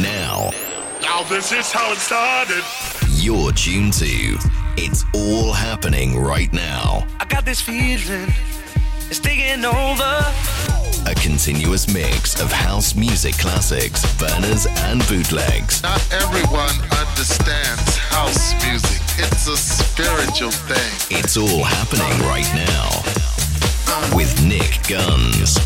Now, Now this is how it started. you're tuned to It's All Happening Right Now. I got this feeling, it's taking over. A continuous mix of house music classics, burners, and bootlegs. Not everyone understands house music. It's a spiritual thing. It's all happening right now with Nick Guns.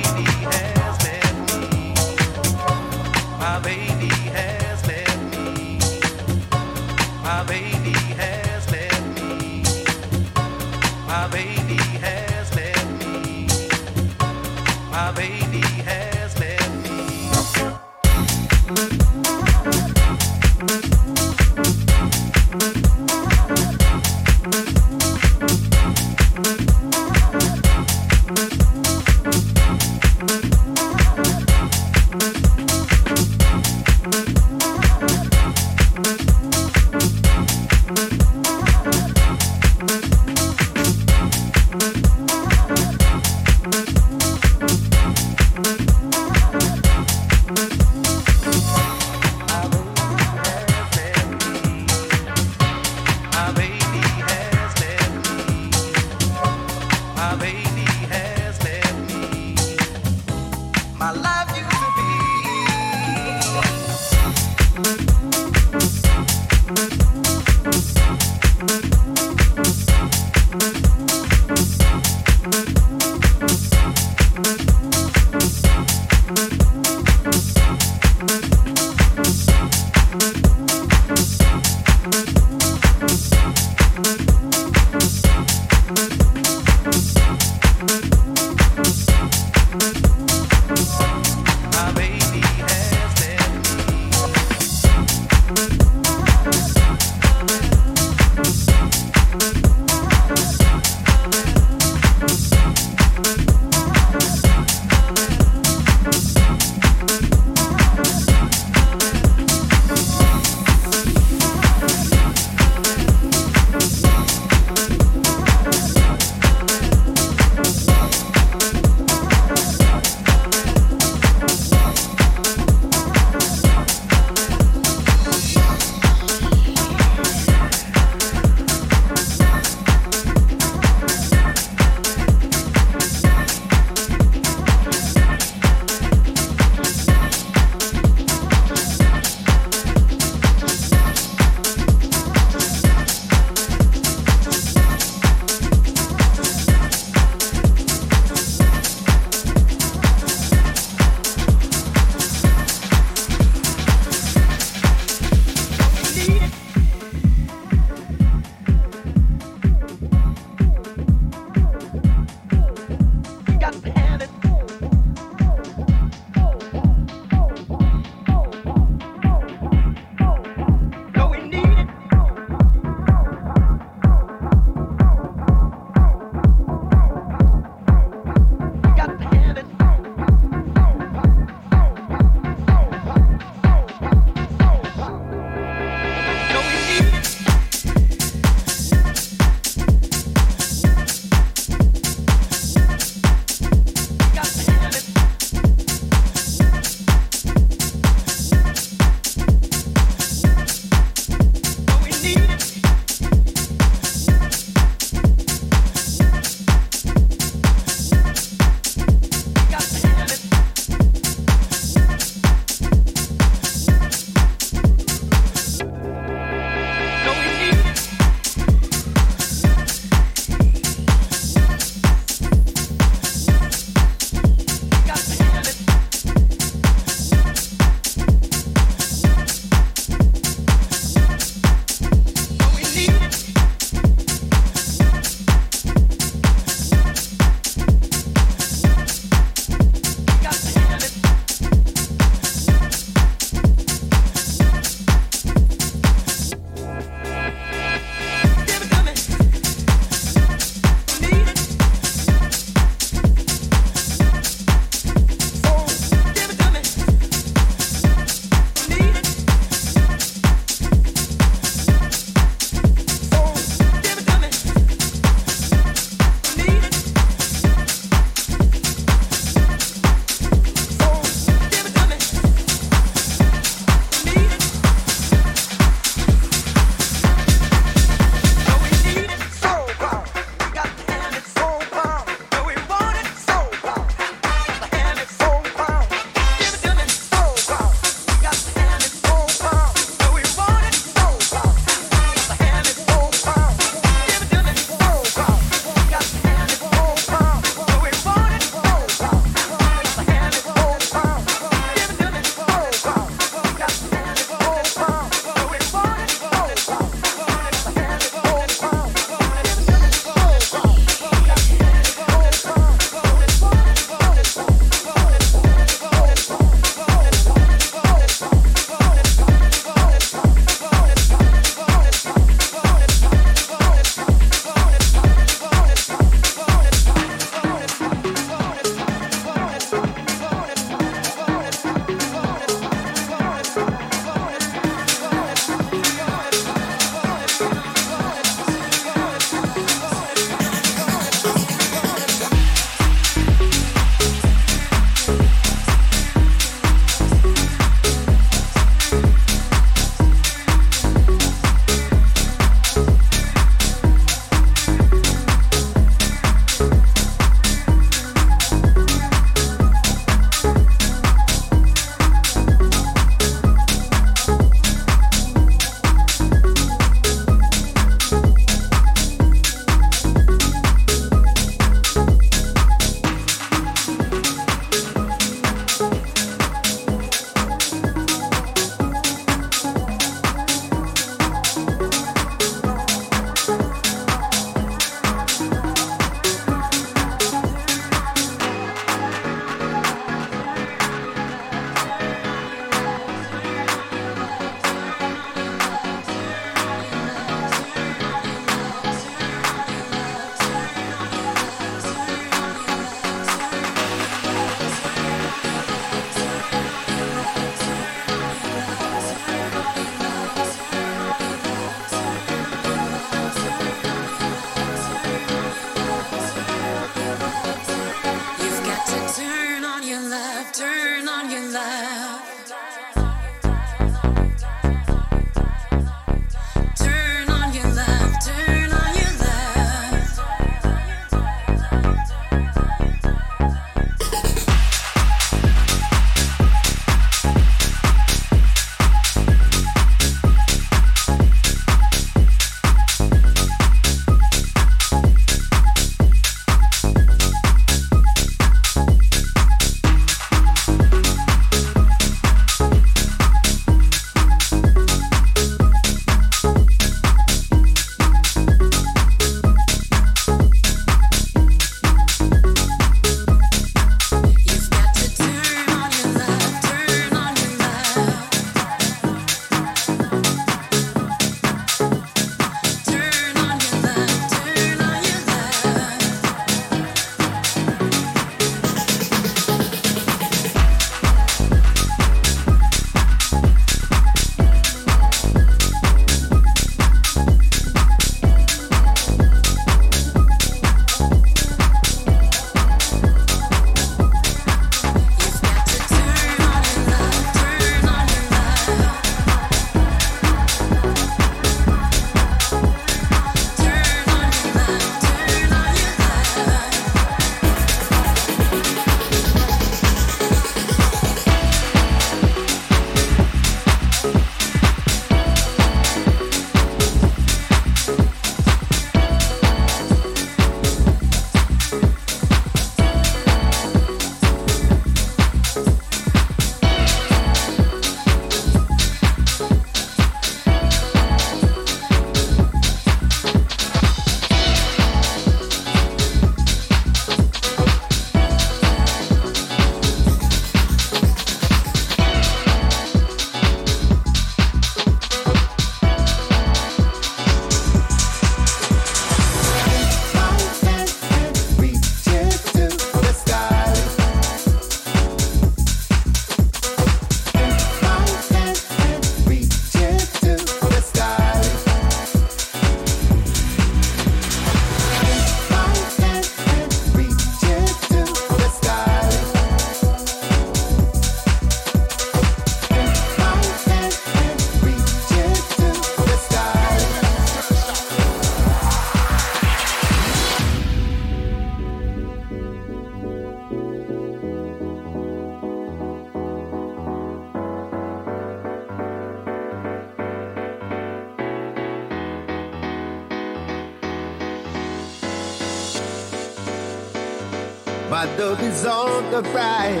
On the rise.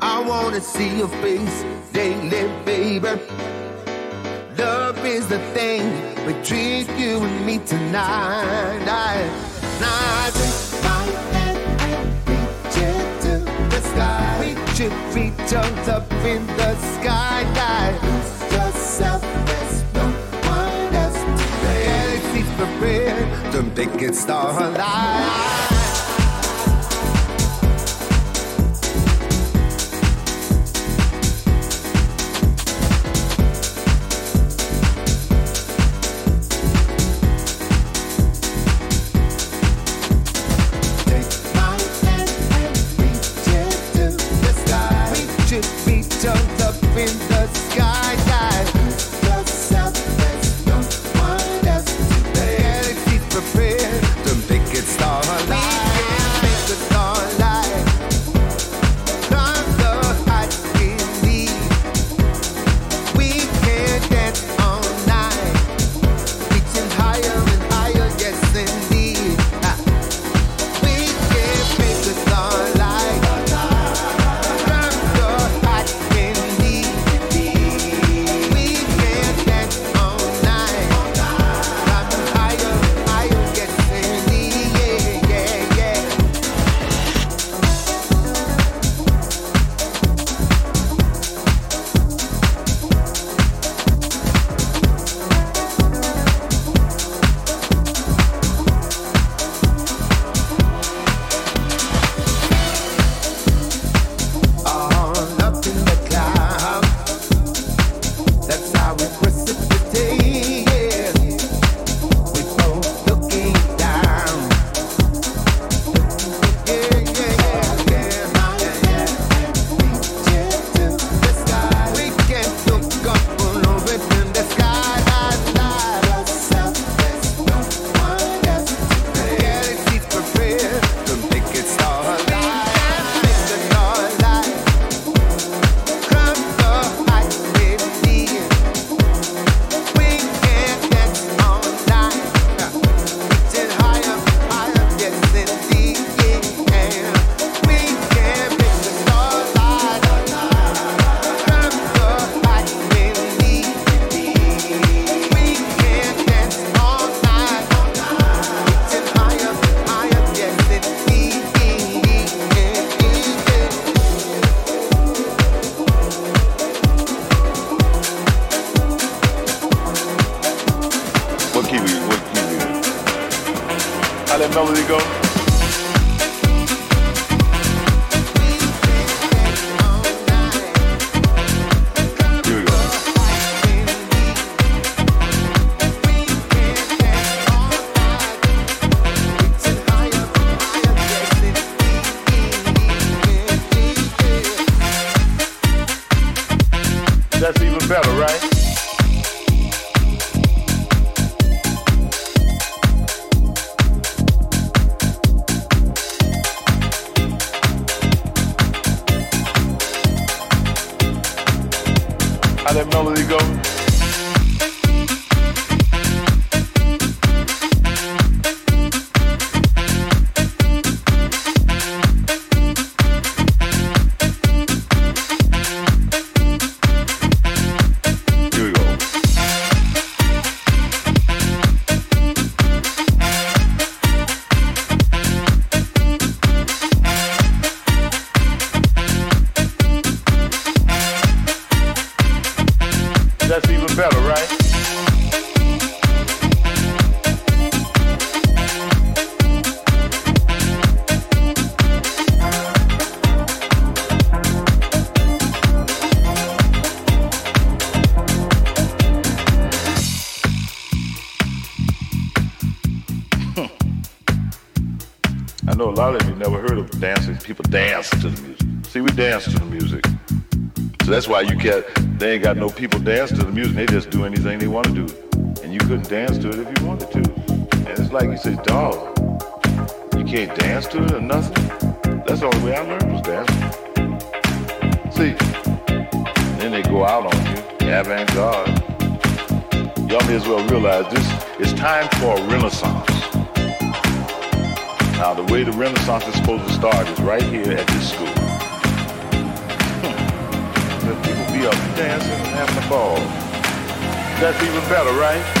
I wanna see your face daily, baby. Love is the thing between you and me tonight. I, I take my hand and reach it to the sky. Reach it, reach up in the sky. Lose yourself, there's no one else to play. Galaxies prepared to make it starlight. that's why you can't. They ain't got no people dance to the music. They just do anything they want to do, and you couldn't dance to it if you wanted to. And it's like you say, dog, you can't dance to it or nothing. That's the only way I learned was dancing. See, then they go out on you, avant-garde. Y'all may as well realize this. It's time for a renaissance. Now, the way the Renaissance is supposed to start is right here at this school. Hmm. Let people be up dancing and having a ball. That's even better, right?